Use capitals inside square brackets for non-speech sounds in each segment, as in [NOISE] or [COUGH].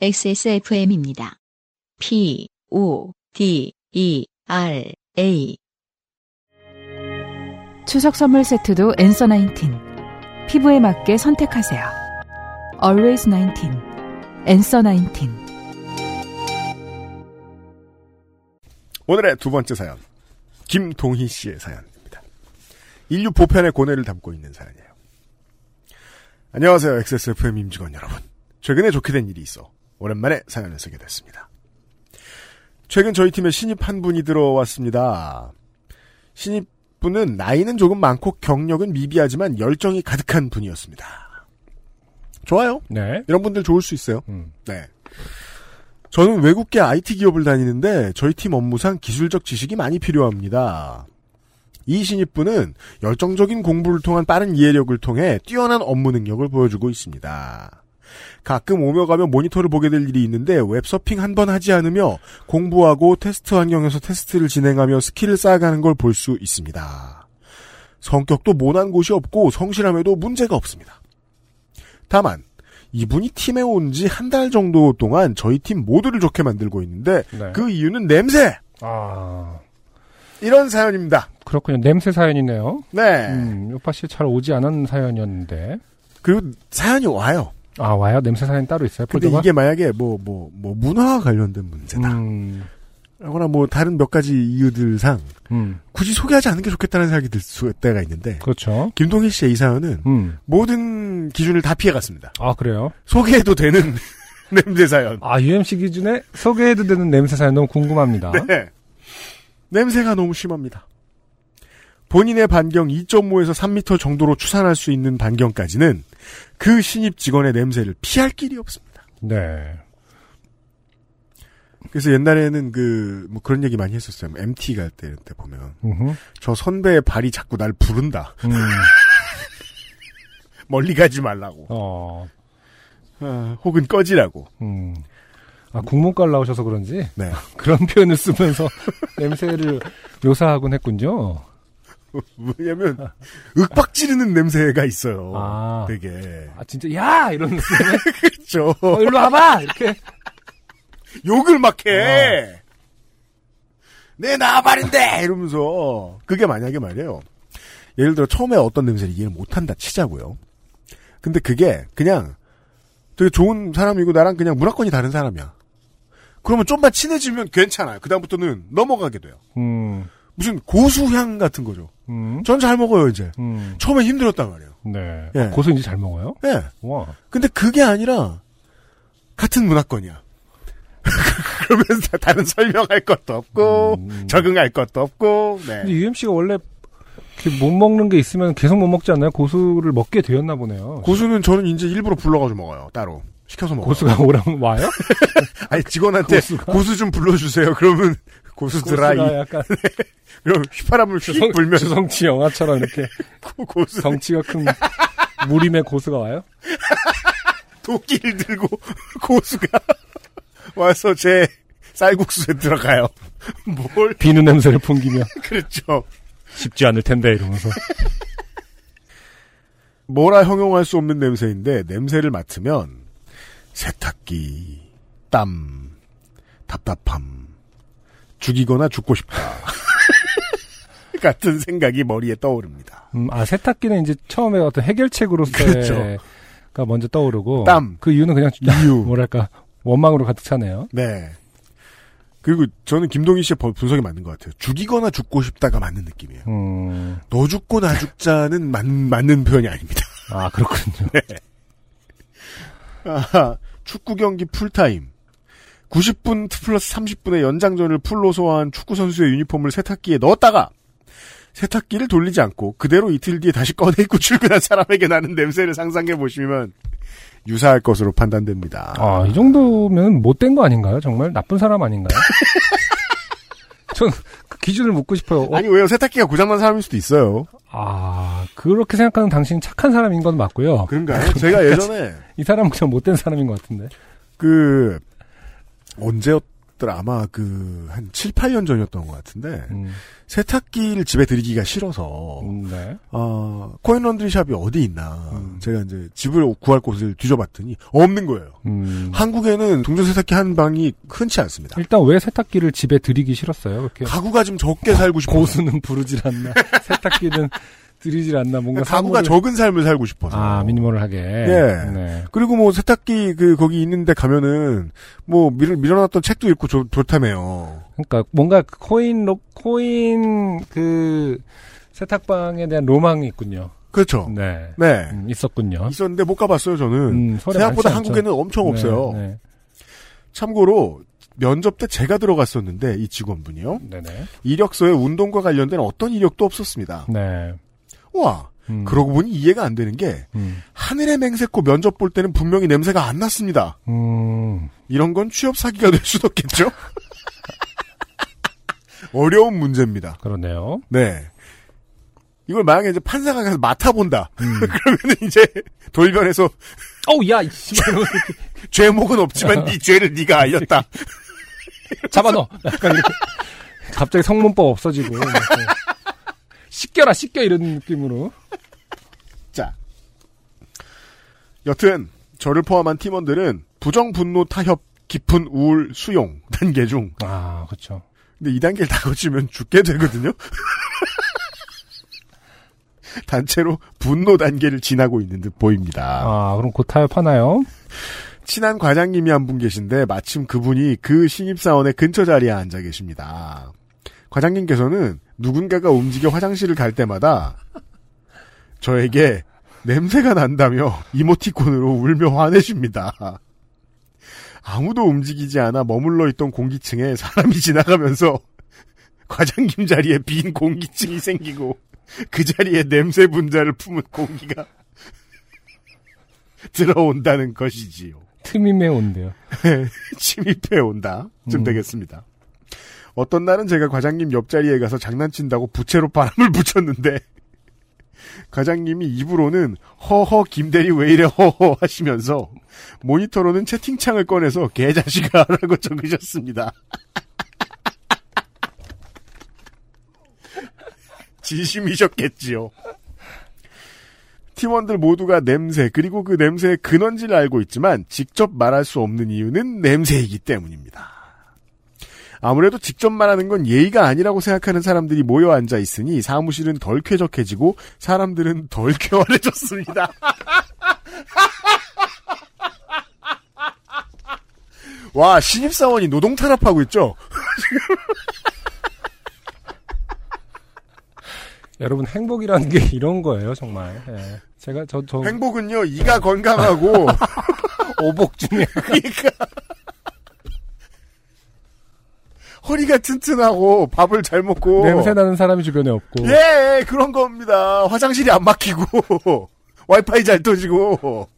XSFM입니다. P, O, D, E, R, A. 추석 선물 세트도 엔서 나인틴. 피부에 맞게 선택하세요. Always 19. 엔서 나인틴. 오늘의 두 번째 사연. 김동희 씨의 사연입니다. 인류 보편의 고뇌를 담고 있는 사연이에요. 안녕하세요. XSFM 임직원 여러분. 최근에 좋게 된 일이 있어 오랜만에 사연을 쓰게 됐습니다. 최근 저희 팀에 신입 한 분이 들어왔습니다. 신입분은 나이는 조금 많고 경력은 미비하지만 열정이 가득한 분이었습니다. 좋아요. 네. 이런 분들 좋을 수 있어요. 음. 네. 저는 외국계 IT 기업을 다니는데 저희 팀 업무상 기술적 지식이 많이 필요합니다. 이 신입분은 열정적인 공부를 통한 빠른 이해력을 통해 뛰어난 업무 능력을 보여주고 있습니다. 가끔 오며 가며 모니터를 보게 될 일이 있는데 웹서핑 한 번 하지 않으며 공부하고 테스트 환경에서 테스트를 진행하며 스킬을 쌓아가는 걸 볼 수 있습니다. 성격도 모난 곳이 없고 성실함에도 문제가 없습니다. 다만 이분이 팀에 온 지 한 달 정도 동안 저희 팀 모두를 좋게 만들고 있는데 네. 그 이유는 냄새! 아, 이런 사연입니다. 그렇군요. 냄새 사연이네요. 네. 음, 요파 씨 잘 오지 않은 사연이었는데. 그리고 사연이 와요. 아, 와요? 냄새 사연 따로 있어요? 근데 포도가? 이게 만약에 뭐, 뭐, 뭐, 문화와 관련된 문제다. 음, 라거나 뭐, 다른 몇 가지 이유들상, 음, 굳이 소개하지 않는 게 좋겠다는 생각이 들 수, 때가 있는데, 그렇죠. 김동희 씨의 이 사연은 음. 모든 기준을 다 피해갔습니다. 아, 그래요? 소개해도 되는 [LAUGHS] 냄새 사연. 아, UMC 기준에 소개해도 되는 냄새 사연 너무 궁금합니다. [LAUGHS] 네. 냄새가 너무 심합니다. 본인의 반경 2.5에서 3m 정도로 추산할 수 있는 반경까지는 그 신입 직원의 냄새를 피할 길이 없습니다. 네. 그래서 옛날에는 그, 뭐 그런 얘기 많이 했었어요. MT 갈 때, 때 보면. 음흠. 저 선배의 발이 자꾸 날 부른다. 음, [LAUGHS] 멀리 가지 말라고. 어, 아, 혹은 꺼지라고. 음. 아, 국문과를 나오셔서 그런지 네. [LAUGHS] 그런 표현을 쓰면서 [LAUGHS] 냄새를 묘사하곤 했군요. [LAUGHS] 왜냐면, 윽박 지르는 냄새가 있어요. 아. 되게. 아, 진짜, 야! 이런 느낌에. [LAUGHS] 그렇죠. 어, 일로 와봐! 이렇게. 욕을 막 어. 해. 내 나발인데! 이러면서. 그게 만약에 말이에요. 예를 들어 처음에 어떤 냄새를 이해를 못한다 치자고요. 근데 그게 그냥 되게 좋은 사람이고 나랑 그냥 문화권이 다른 사람이야. 그러면 좀만 친해지면 괜찮아요. 그다음부터는 넘어가게 돼요. 음, 무슨 고수향 같은 거죠. 음, 전잘 먹어요, 이제. 음. 처음에 힘들었단 말이에요. 네. 예. 아, 고수 이제 잘 먹어요? 예. 와. 근데 그게 아니라 같은 문화권이야. [LAUGHS] 그러면서 다른 설명할 것도 없고 음. 적응할 것도 없고 네. 근데 UMC가 원래 못 먹는 게 있으면 계속 못 먹지 않나요? 고수를 먹게 되었나 보네요. 고수는 저는 이제 일부러 불러가지고 먹어요. 따로 시켜서 먹어요. 고수가 오라면 와요? [LAUGHS] 아니 직원한테 고수가? 고수 좀 불러주세요. 그러면 고수들아 이 고수가 약간 [LAUGHS] 그럼 휘파람을 휙 주성, 불면서 주성치 영화처럼 이렇게 [LAUGHS] 고- 고수 덩치가 큰 무림의 고수가 와요? [LAUGHS] 도끼를 들고 고수가 와서 제 쌀국수에 들어가요. 뭘 비누 냄새를 풍기며 그렇죠. 쉽지 않을 텐데 이러면서. 뭐라 형용할 수 없는 냄새인데 냄새를 맡으면 세탁기, 땀, 답답함, 죽이거나 죽고 싶다. [LAUGHS] 같은 생각이 머리에 떠오릅니다. 음, 아 세탁기는 이제 처음에 어떤 해결책으로서가 그렇죠. 먼저 떠오르고 땀. 그 이유는 그냥 이유. 뭐랄까 원망으로 가득 차네요. 네. 그리고 저는 김동희 씨의 번- 분석이 맞는 것 같아요. 죽이거나 죽고 싶다가 맞는 느낌이에요. 음, 너 죽고 나 죽자는 맞, 맞는 표현이 아닙니다. 아 그렇군요. [LAUGHS] 아하, 축구 경기 풀타임. 90분 플러스 30분의 연장전을 풀로 소화한 축구 선수의 유니폼을 세탁기에 넣었다가 세탁기를 돌리지 않고 그대로 이틀 뒤에 다시 꺼내 입고 출근한 사람에게 나는 냄새를 상상해 보시면 유사할 것으로 판단됩니다. 아, 이 정도면 못된 거 아닌가요? 정말 나쁜 사람 아닌가요? [LAUGHS] 전 그 기준을 묻고 싶어요. 어, 아니 왜요? 세탁기가 고장난 사람일 수도 있어요. 아, 그렇게 생각하는 당신은 착한 사람인 건 맞고요. 그런가요? 제가 예전에 이 사람은 그냥 못된 사람인 것 같은데. 그 언제 것들 아마 그 한 7, 8년 전이었던 것 같은데 음, 세탁기를 집에 들이기가 싫어서 음, 네. 어, 코인 런드리 샵이 어디 있나 음. 제가 이제 집을 구할 곳을 뒤져봤더니 없는 거예요. 음. 한국에는 동전 세탁기 한 방이 흔치 않습니다. 일단 왜 세탁기를 집에 들이기 싫었어요? 그렇게 가구가 좀 적게 살고 싶어서 고수는 부르질 않나, [LAUGHS] 세탁기는 들이질 않나, 뭔가 가구가 사물을- 적은 삶을 살고 싶어서 아 미니멀하게. 예. 네. 그리고 뭐 세탁기 그 거기 있는데 가면은 뭐 밀, 밀어놨던 책도 읽고 좋, 좋다며요. 그러니까 뭔가 그 코인 로, 코인 그 세탁방에 대한 로망이 있군요. 그렇죠. 네. 네. 음, 있었군요. 있었는데 못 가봤어요 저는. 음, 생각보다. 한국에는 엄청 없어요. 네, 네. 참고로 면접 때 제가 들어갔었는데 이 직원분이요. 네네. 이력서에 운동과 관련된 어떤 이력도 없었습니다. 네. 와 음, 그러고 보니 이해가 안 되는 게 음, 하늘의 맹세코 면접 볼 때는 분명히 냄새가 안 났습니다. 음, 이런 건 취업 사기가 될 수도 없겠죠. [LAUGHS] 어려운 문제입니다. 그러네요. 네. 이걸 만약에 이제 판사가 가서 맡아본다. 음. [LAUGHS] 그러면 이제 돌변해서 어우, 야, [LAUGHS] 죄목은 없지만 네 죄를 네가 알렸다. 잡아넣어. 약간 이렇게. 갑자기 성문법 없어지고. 네. 씻겨라, 씻겨, 이런 느낌으로. 자. 여튼 저를 포함한 팀원들은 부정 분노 타협 깊은 우울 수용 [LAUGHS] 단계 중 아, 그쵸. 근데 이 단계를 다 거치면 죽게 되거든요. [LAUGHS] 단체로 분노 단계를 지나고 있는 듯 보입니다. 아, 그럼 곧 타협하나요? 친한 과장님이 한 분 계신데 마침 그분이 그 신입사원의 근처 자리에 앉아 계십니다. 과장님께서는 누군가가 움직여 화장실을 갈 때마다 저에게 냄새가 난다며 이모티콘으로 울며 화내십니다. 아무도 움직이지 않아 머물러 있던 공기층에 사람이 [LAUGHS] 지나가면서 과장님 자리에 빈 공기층이 생기고 그 자리에 냄새 분자를 품은 공기가 [LAUGHS] 들어온다는 것이지요. 틈이 매운데요. 침입해 온다. 쯤 음. 되겠습니다. 어떤 날은 제가 과장님 옆자리에 가서 장난친다고 부채로 바람을 [LAUGHS] 붙였는데 과장님이 입으로는 허허 김대리 왜 이래 허허 하시면서 모니터로는 채팅창을 꺼내서 개자식아 라고 [LAUGHS] 적으셨습니다. [LAUGHS] 진심이셨겠지요. 팀원들 모두가 냄새 그리고 그 냄새의 근원지를 알고 있지만 직접 말할 수 없는 이유는 냄새이기 때문입니다. 아무래도 직접 말하는 건 예의가 아니라고 생각하는 사람들이 모여 앉아 있으니 사무실은 덜 쾌적해지고 사람들은 덜 쾌활해졌습니다. [LAUGHS] 와 신입사원이 노동 탄압하고 있죠. [LAUGHS] 여러분, 행복이라는 게 이런 거예요, 정말. 예. 제가 저, 저, 행복은요 이가 건강하고 [LAUGHS] 오복 중에. 그러니까 허리가 튼튼하고 밥을 잘 먹고 냄새 나는 사람이 주변에 없고. 예 그런 겁니다. 화장실이 안 막히고 [LAUGHS] 와이파이 잘 터지고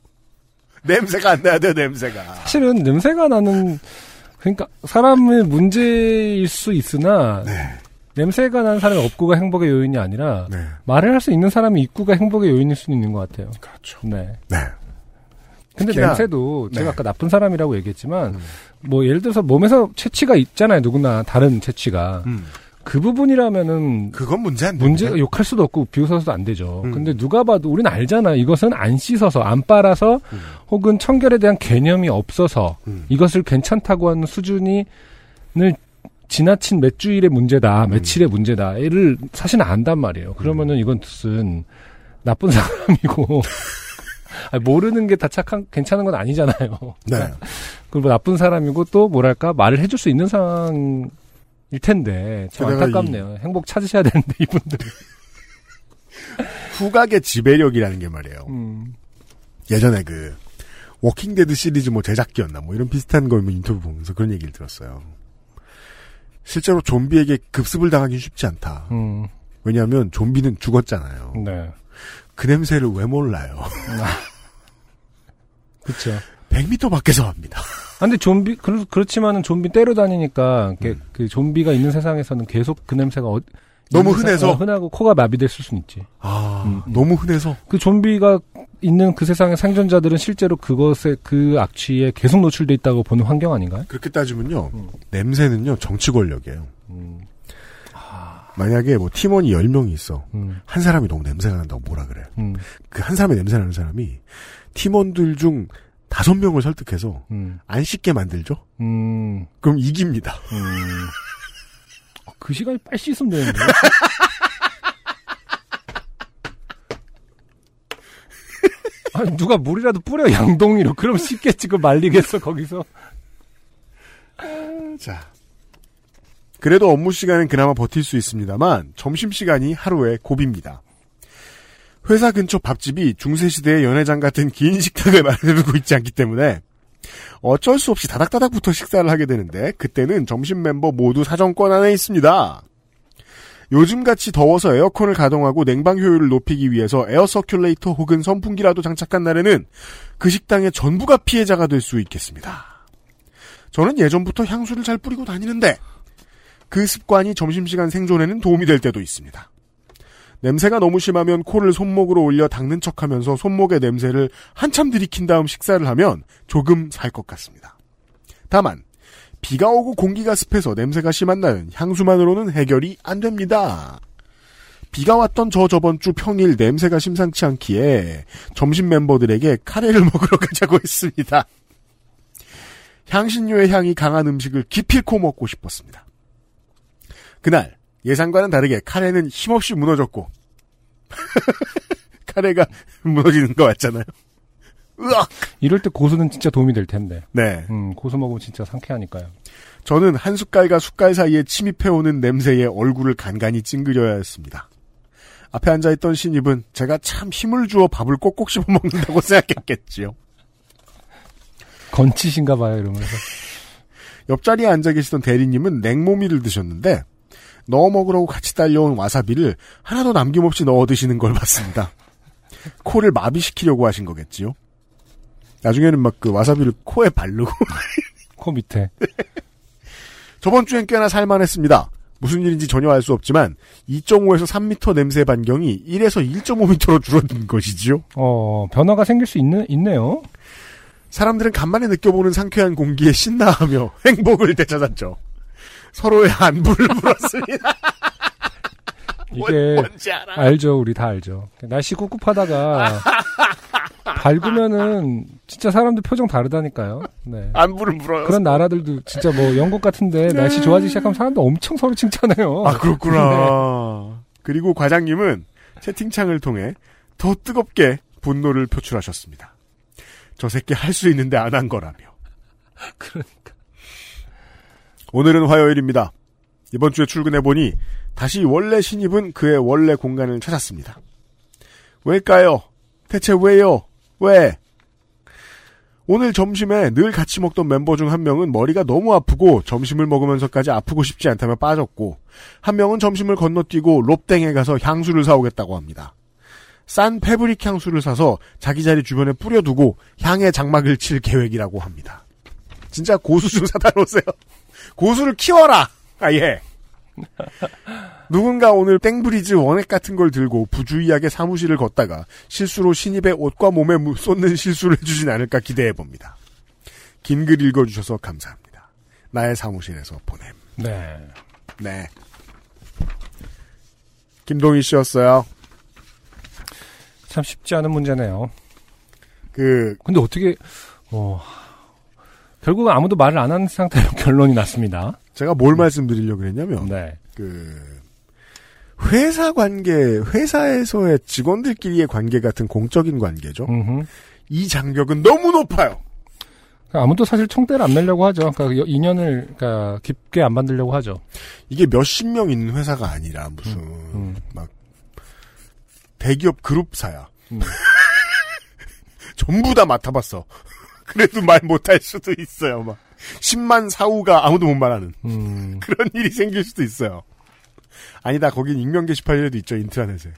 냄새가 안 나야 돼요 냄새가. 사실은 냄새가 나는 그러니까 사람의 문제일 수 있으나 네. 냄새가 나는 사람이 없고가 행복의 요인이 아니라 네 말을 할 수 있는 사람이 있고가 행복의 요인일 수는 있는 것 같아요. 그렇죠. 네. 네. 근데 특히나- 냄새도 제가 네. 아까 나쁜 사람이라고 얘기했지만 음. 뭐 예를 들어서 몸에서 채취가 있잖아요. 누구나 다른 채취가 음, 그 부분이라면은 그건 문제 안 문제. 욕할 수도 없고 비웃어서도 안 되죠. 음. 근데 누가 봐도 우리는 알잖아. 이것은 안 씻어서 안 빨아서 음. 혹은 청결에 대한 개념이 없어서 음. 이것을 괜찮다고 하는 수준이 을 지나친 몇 주일의 문제다, 음. 며칠의 문제다를 사실은 안단 말이에요. 그러면은 이건 무슨 나쁜 [LAUGHS] 사람이고 아니, 모르는 게 다 착한 괜찮은 건 아니잖아요. 네. [LAUGHS] 그리고 나쁜 사람이고 또 뭐랄까 말을 해줄 수 있는 상황일 텐데 참 안타깝네요. 행복 찾으셔야 되는데 [LAUGHS] 이분들. 후각의 지배력이라는 게 말이에요. 음. 예전에 그 워킹데드 시리즈 뭐 제작기였나 뭐 이런 비슷한 걸뭐 인터뷰 보면서 그런 얘기를 들었어요. 실제로 좀비에게 급습을 당하기 쉽지 않다. 음. 왜냐하면 좀비는 죽었잖아요. 네. 그 냄새를 왜 몰라요? [LAUGHS] 그렇죠. 100m 밖에서 합니다. 아, 근데 좀비 그렇, 그렇지만은 좀비 때려 다니니까 그, 그 좀비가 있는 세상에서는 계속 그 냄새가 어, 너무 흔해서? 어, 흔하고 코가 마비될 수는 있지. 아, 음, 음. 너무 흔해서. 그 좀비가 있는 그 세상의 생존자들은 실제로 그것에 그 악취에 계속 노출돼 있다고 보는 환경 아닌가요? 그렇게 따지면요. 음. 냄새는요, 정치 권력이에요. 음, 만약에 뭐 팀원이 10명이 있어. 음, 한 사람이 너무 냄새가 난다고 뭐라 그래. 음, 그한 사람의 냄새 나는 사람이 팀원들 중 다섯 명을 설득해서 음, 안 씻게 만들죠? 음, 그럼 이깁니다. 음. 어, 그 시간이 빨리 씻으면 되는데. [LAUGHS] 아니, 누가 물이라도 뿌려 양동이로 그럼 씻겠지 그 말리겠어 거기서 자. 그래도 업무 시간은 그나마 버틸 수 있습니다만 점심시간이 하루에 고비입니다. 회사 근처 밥집이 중세시대의 연회장 같은 긴 식탁을 [LAUGHS] 마련해두고 있지 않기 때문에 어쩔 수 없이 다닥다닥 붙어 식사를 하게 되는데 그때는 점심 멤버 모두 사정권 안에 있습니다. 요즘같이 더워서 에어컨을 가동하고 냉방 효율을 높이기 위해서 에어 서큘레이터 혹은 선풍기라도 장착한 날에는 그 식당의 전부가 피해자가 될 수 있겠습니다. 저는 예전부터 향수를 잘 뿌리고 다니는데 그 습관이 점심시간 생존에는 도움이 될 때도 있습니다. 냄새가 너무 심하면 코를 손목으로 올려 닦는 척 하면서 손목의 냄새를 한참 들이킨 다음 식사를 하면 조금 살 것 같습니다. 다만 비가 오고 공기가 습해서 냄새가 심한 날은 향수만으로는 해결이 안 됩니다. 비가 왔던 저 저번 주 평일 냄새가 심상치 않기에 점심 멤버들에게 카레를 [LAUGHS] 먹으러 가자고 했습니다. 향신료의 향이 강한 음식을 기필코 먹고 싶었습니다. 그날 예상과는 다르게 카레는 힘없이 무너졌고 [LAUGHS] 카레가 [LAUGHS] 무너지는 거 맞잖아요. 으악! 이럴 때 고수는 진짜 도움이 될 텐데 네. 음, 고수 먹으면 진짜 상쾌하니까요 저는 한 숟갈과 숟갈 사이에 침입해오는 냄새에 얼굴을 간간히 찡그려야 했습니다. 앞에 앉아있던 신입은 제가 참 힘을 주어 밥을 꼭꼭 씹어 먹는다고 [LAUGHS] 생각했겠지요. 건치신가 봐요 이러면서 옆자리에 앉아 계시던 대리님은 냉모미를 드셨는데 넣어 먹으라고 같이 딸려온 와사비를 하나도 남김없이 넣어 드시는 걸 봤습니다. 코를 마비시키려고 하신 거겠지요. 나중에는 막 그 와사비를 코에 바르고 코 밑에 저번 주엔 꽤나 살만했습니다. 무슨 일인지 전혀 알 수 없지만 2.5에서 3m 냄새 반경이 1에서 1.5m로 줄어든 것이지요. 어 변화가 생길 수 있는 있네요 사람들은 간만에 느껴보는 상쾌한 공기에 신나하며 [LAUGHS] 행복을 되찾았죠. 서로의 안부를 물었습니다. [LAUGHS] 이게 뭔지 알아? 알죠 우리 다 알죠 날씨 꿉꿉하다가 밝으면은 진짜 사람들 표정 다르다니까요 네 안부를 물어요. 그런 나라들도 진짜 뭐 영국 같은데 날씨 좋아지기 시작하면 사람들 엄청 서로 칭찬해요. 아 그렇구나. 그리고 과장님은 채팅창을 통해 더 뜨겁게 분노를 표출하셨습니다. 저 새끼 할 수 있는데 안 한 거라며. 그러니까. 오늘은 화요일입니다. 이번 주에 출근해보니 다시 원래 신입은 그의 원래 공간을 찾았습니다. 왜일까요? 대체 왜요? 왜? 오늘 점심에 늘 같이 먹던 멤버 중 한 명은 머리가 너무 아프고 점심을 먹으면서까지 아프고 싶지 않다며 빠졌고 한 명은 점심을 건너뛰고 롭땡에 가서 향수를 사오겠다고 합니다. 싼 패브릭 향수를 사서 자기 자리 주변에 뿌려두고 향의 장막을 칠 계획이라고 합니다. 진짜 고수 좀 사다 놓으세요. 고수를 키워라! 아 예. 누군가 오늘 땡브리즈 원액 같은 걸 들고 부주의하게 사무실을 걷다가 실수로 신입의 옷과 몸에 무- 쏟는 실수를 해주진 않을까 기대해 봅니다. 긴 글 읽어주셔서 감사합니다. 나의 사무실에서 보냄. 네. 네. 김동희 씨였어요. 참 쉽지 않은 문제네요. 그, 근데 어떻게 어 결국 은 아무도 말을 안한 상태로 [LAUGHS] 결론이 났습니다. 제가 뭘 말씀드리려고 했냐면, 네. 그, 회사 관계, 회사에서의 직원들끼리의 관계 같은 공적인 관계죠. 음흠. 이 장벽은 너무 높아요. 아무도 사실 총대를 안 내려고 하죠. 그러니까 여- 인연을 그러니까 깊게 안 만들려고 하죠. 이게 몇십 명 있는 회사가 아니라 무슨 음. 막 대기업 그룹사야. 음. [LAUGHS] 전부 다 맡아봤어. 그래도 말 못할 수도 있어요. 막 10만 사우가 아무도 못 말하는 음. [LAUGHS] 그런 일이 생길 수도 있어요. 아니다. 거긴 익명 게시판이라도 있죠 인트라넷에.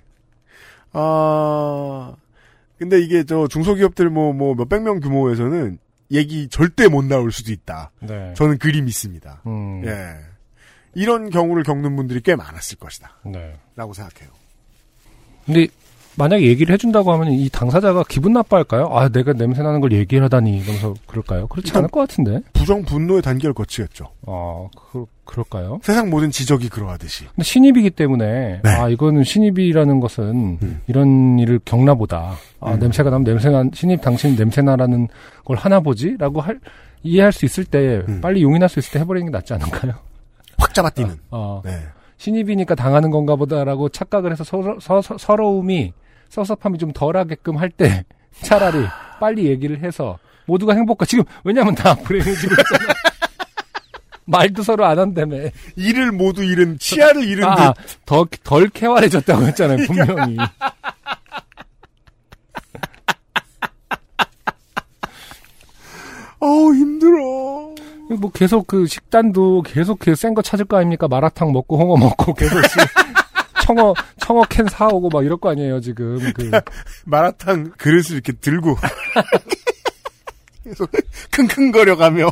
아 근데 이게 저 중소기업들 뭐 뭐 몇백 명 규모에서는 얘기 절대 못 나올 수도 있다. 네. 저는 그리 믿습니다. 음. 예. 이런 경우를 겪는 분들이 꽤 많았을 것이다. 네. 라고 생각해요. 근데 만약에 얘기를 해준다고 하면 이 당사자가 기분 나빠할까요? 아 내가 냄새 나는 걸 얘기를 하다니 이러면서 그럴까요? 그렇지 않을 것 같은데. 부정 분노의 단계를 거치겠죠. 아 그, 그럴까요? 세상 모든 지적이 그러하듯이. 근데 신입이기 때문에 네. 아 이거는 신입이라는 것은 음. 이런 일을 겪나 보다. 아 음. 냄새가 나면 냄새나 신입 당신 냄새나라는 걸 하나 보지라고 할 이해할 수 있을 때 음. 빨리 용인할 수 있을 때 해버리는 게 낫지 않을까요? 확 잡아뛰는. 어, 네. 신입이니까 당하는 건가 보다라고 착각을 해서 서러, 서, 서, 서러움이 섭섭함이 좀 덜하게끔 할 때 [LAUGHS] 차라리 빨리 얘기를 해서 모두가 행복하 지금 왜냐면 다 불행해지고 있잖아. [LAUGHS] 말도 서로 안 한다며. 이를 모두 잃은, 치아를 잃은 아, 듯. 더, 덜 쾌활해졌다고 했잖아요, [LAUGHS] 분명히. 어우, 힘들어. 뭐 계속 그 식단도 계속 그 센 거 찾을 거 아닙니까? 마라탕 먹고 홍어 먹고 계속 [LAUGHS] 청어, 청어 캔 사오고 막 이럴 거 아니에요, 지금. 그, [LAUGHS] 마라탕 그릇을 이렇게 들고. [LAUGHS] 계속 킁킁거려가며.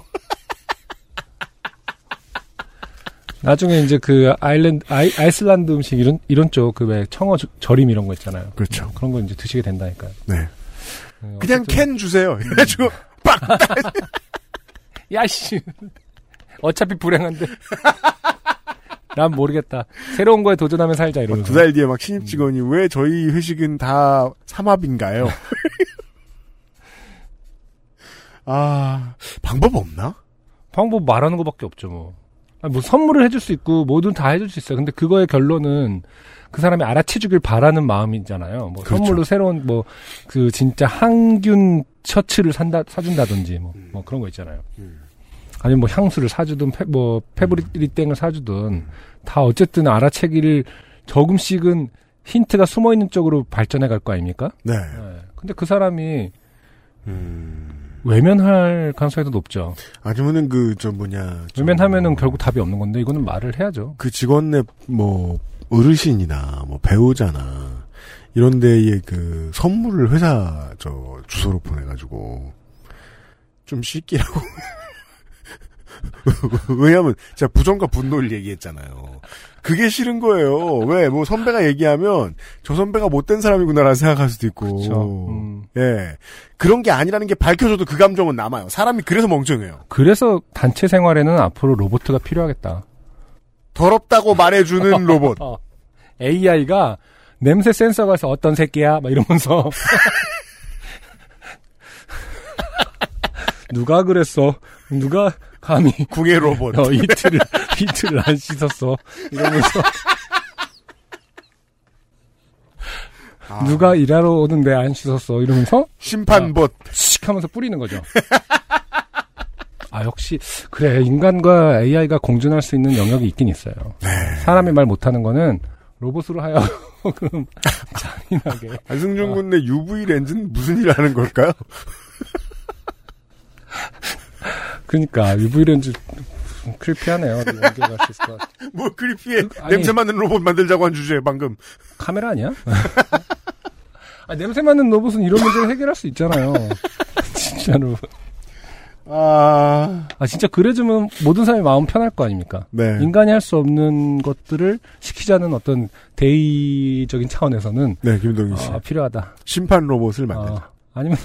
나중에 이제 그 아일랜드, 아이, 아이슬란드 음식 이런, 이런 쪽 그 왜 청어 저- 절임 이런 거 있잖아요. 그렇죠. 그런 거 이제 드시게 된다니까요. 네. 어, 그냥 캔 주세요. 이래가지고, 빡! 야, 씨. 어차피 불행한데. 난 모르겠다. 새로운 거에 도전하면 살자, 이러면서. 두 달 뒤에 막 신입 직원이 왜 저희 회식은 다 삼합인가요? [LAUGHS] 아, 방법 없나? 방법 말하는 것밖에 없죠, 뭐. 아니, 뭐 선물을 해줄 수 있고, 뭐든 다 해줄 수 있어요. 근데 그거의 결론은 그 사람이 알아채주길 바라는 마음이잖아요. 뭐 그렇죠. 선물로 새로운 뭐, 그 진짜 항균 셔츠를 산다, 사준다든지, 뭐, 뭐 그런 거 있잖아요. 음. 아니면 뭐 향수를 사주든, 페, 뭐, 페브리땡을 사주든, 다 어쨌든 알아채기를 조금씩은 힌트가 숨어 있는 쪽으로 발전해 갈 거 아닙니까? 네. 네. 근데 그 사람이 음. 외면할 가능성이 더 높죠. 아니면은 그, 저 뭐냐. 저 외면하면은 결국 답이 없는 건데, 이거는 말을 해야죠. 그 직원의 뭐, 어르신이나, 뭐, 배우자나, 이런 데에 그, 선물을 회사, 저, 주소로 보내가지고, 좀 씻기라고. [LAUGHS] 왜냐면, 제가 부정과 분노를 얘기했잖아요. 그게 싫은 거예요. 왜, 뭐, 선배가 얘기하면, 저 선배가 못된 사람이구나라는 생각할 수도 있고. 그렇죠. 음. 예. 그런 게 아니라는 게 밝혀져도 그 감정은 남아요. 사람이 그래서 멍청해요. 그래서 단체 생활에는 앞으로 로봇가 필요하겠다. 더럽다고 말해주는 [LAUGHS] 로봇. AI가 냄새 센서가 서 어떤 새끼야? 막 이러면서. [LAUGHS] 누가 그랬어? 누가 감히 궁예 로봇. 어, 이틀을 이틀을 안 씻었어? 이러면서 아, 누가 일하러 오는데 안 씻었어? 이러면서 심판봇. 씩 하면서 뿌리는 거죠. [LAUGHS] 아 역시 그래 인간과 AI가 공존할 수 있는 영역이 있긴 있어요. 네. 사람이 말 못하는 거는 로봇으로 하여금 [LAUGHS] 잔인하게 안승준 군의 UV 렌즈는 무슨 일을 하는 걸까요? 그러니까 UV 렌즈 크리피하네요. 어디 연결할 수 있을 것 같아. [LAUGHS] 뭐 크리피해 아니. 냄새 맡는 로봇 만들자고 한 주제에 방금 카메라 아니야? [LAUGHS] 아, 냄새 맡는 로봇은 이런 문제를 해결할 수 있잖아요. 진짜로. 아 아 진짜 그래주면 모든 사람이 마음 편할 거 아닙니까? 네. 인간이 할 수 없는 것들을 시키자는 어떤 대의적인 차원에서는 네, 김동희 씨. 아, 필요하다. 심판 로봇을 만든다. 어, 아니면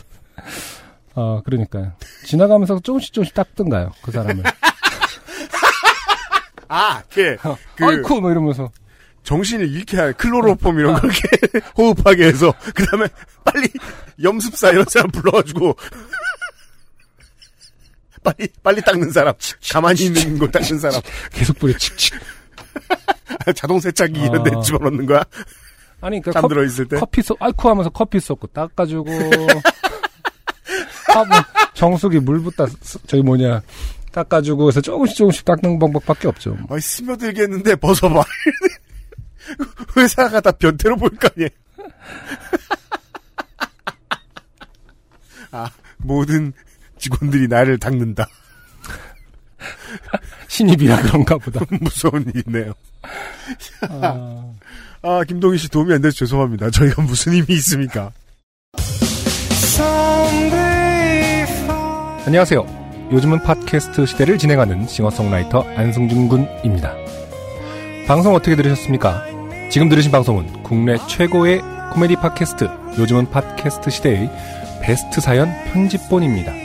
어 그러니까요. 지나가면서 조금씩 조금씩 닦든가요 그 사람을. [LAUGHS] 아, 걔, 그, 아이쿠 뭐 이러면서 정신을 잃게 할 클로로폼 이런 거 이렇게 [LAUGHS] 호흡하게 해서, 그 다음에 빨리 염습사 이런 사람 불러가지고, 빨리, 빨리 닦는 사람, 가만히 있는 거 닦는 사람, 계속 뿌려 칙칙. 자동 세차기 이런 데 아. 집어넣는 거야? 아니 그러니까 잠들어 있을 때? 커피 쏟 아이쿠 하면서 커피 쏟고 닦아주고 아, 뭐, 정수기 물 붓다 쓰- 저기 뭐냐 닦아주고 해서 조금씩 조금씩 닦는 방법밖에 없죠. 아이, 스며들겠는데 벗어봐. [LAUGHS] 회사가 다 변태로 보일 거 아니에요? [LAUGHS] 아, 모든 직원들이 나를 닦는다. [LAUGHS] 신입이라 그런가 보다. [LAUGHS] 무서운 일이네요. 아, 아, 김동희 씨 도움이 안 돼서 죄송합니다. 저희가 무슨 힘이 있습니까? 안녕하세요. 요즘은 팟캐스트 시대를 진행하는 싱어송라이터 안승준 군입니다. 방송 어떻게 들으셨습니까? 지금 들으신 방송은 국내 최고의 코미디 팟캐스트 요즘은 팟캐스트 시대의 베스트 사연 편집본입니다.